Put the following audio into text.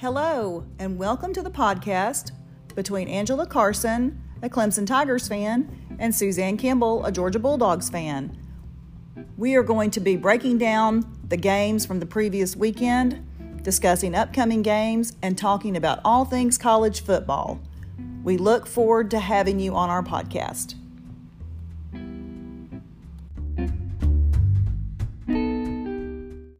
Hello, and welcome to the podcast between Angela Carson, a Clemson Tigers fan, and Suzanne Campbell, a Georgia Bulldogs fan. We are going to be breaking down the games from the previous weekend, discussing upcoming games, and talking about all things college football. We look forward to having you on our podcast.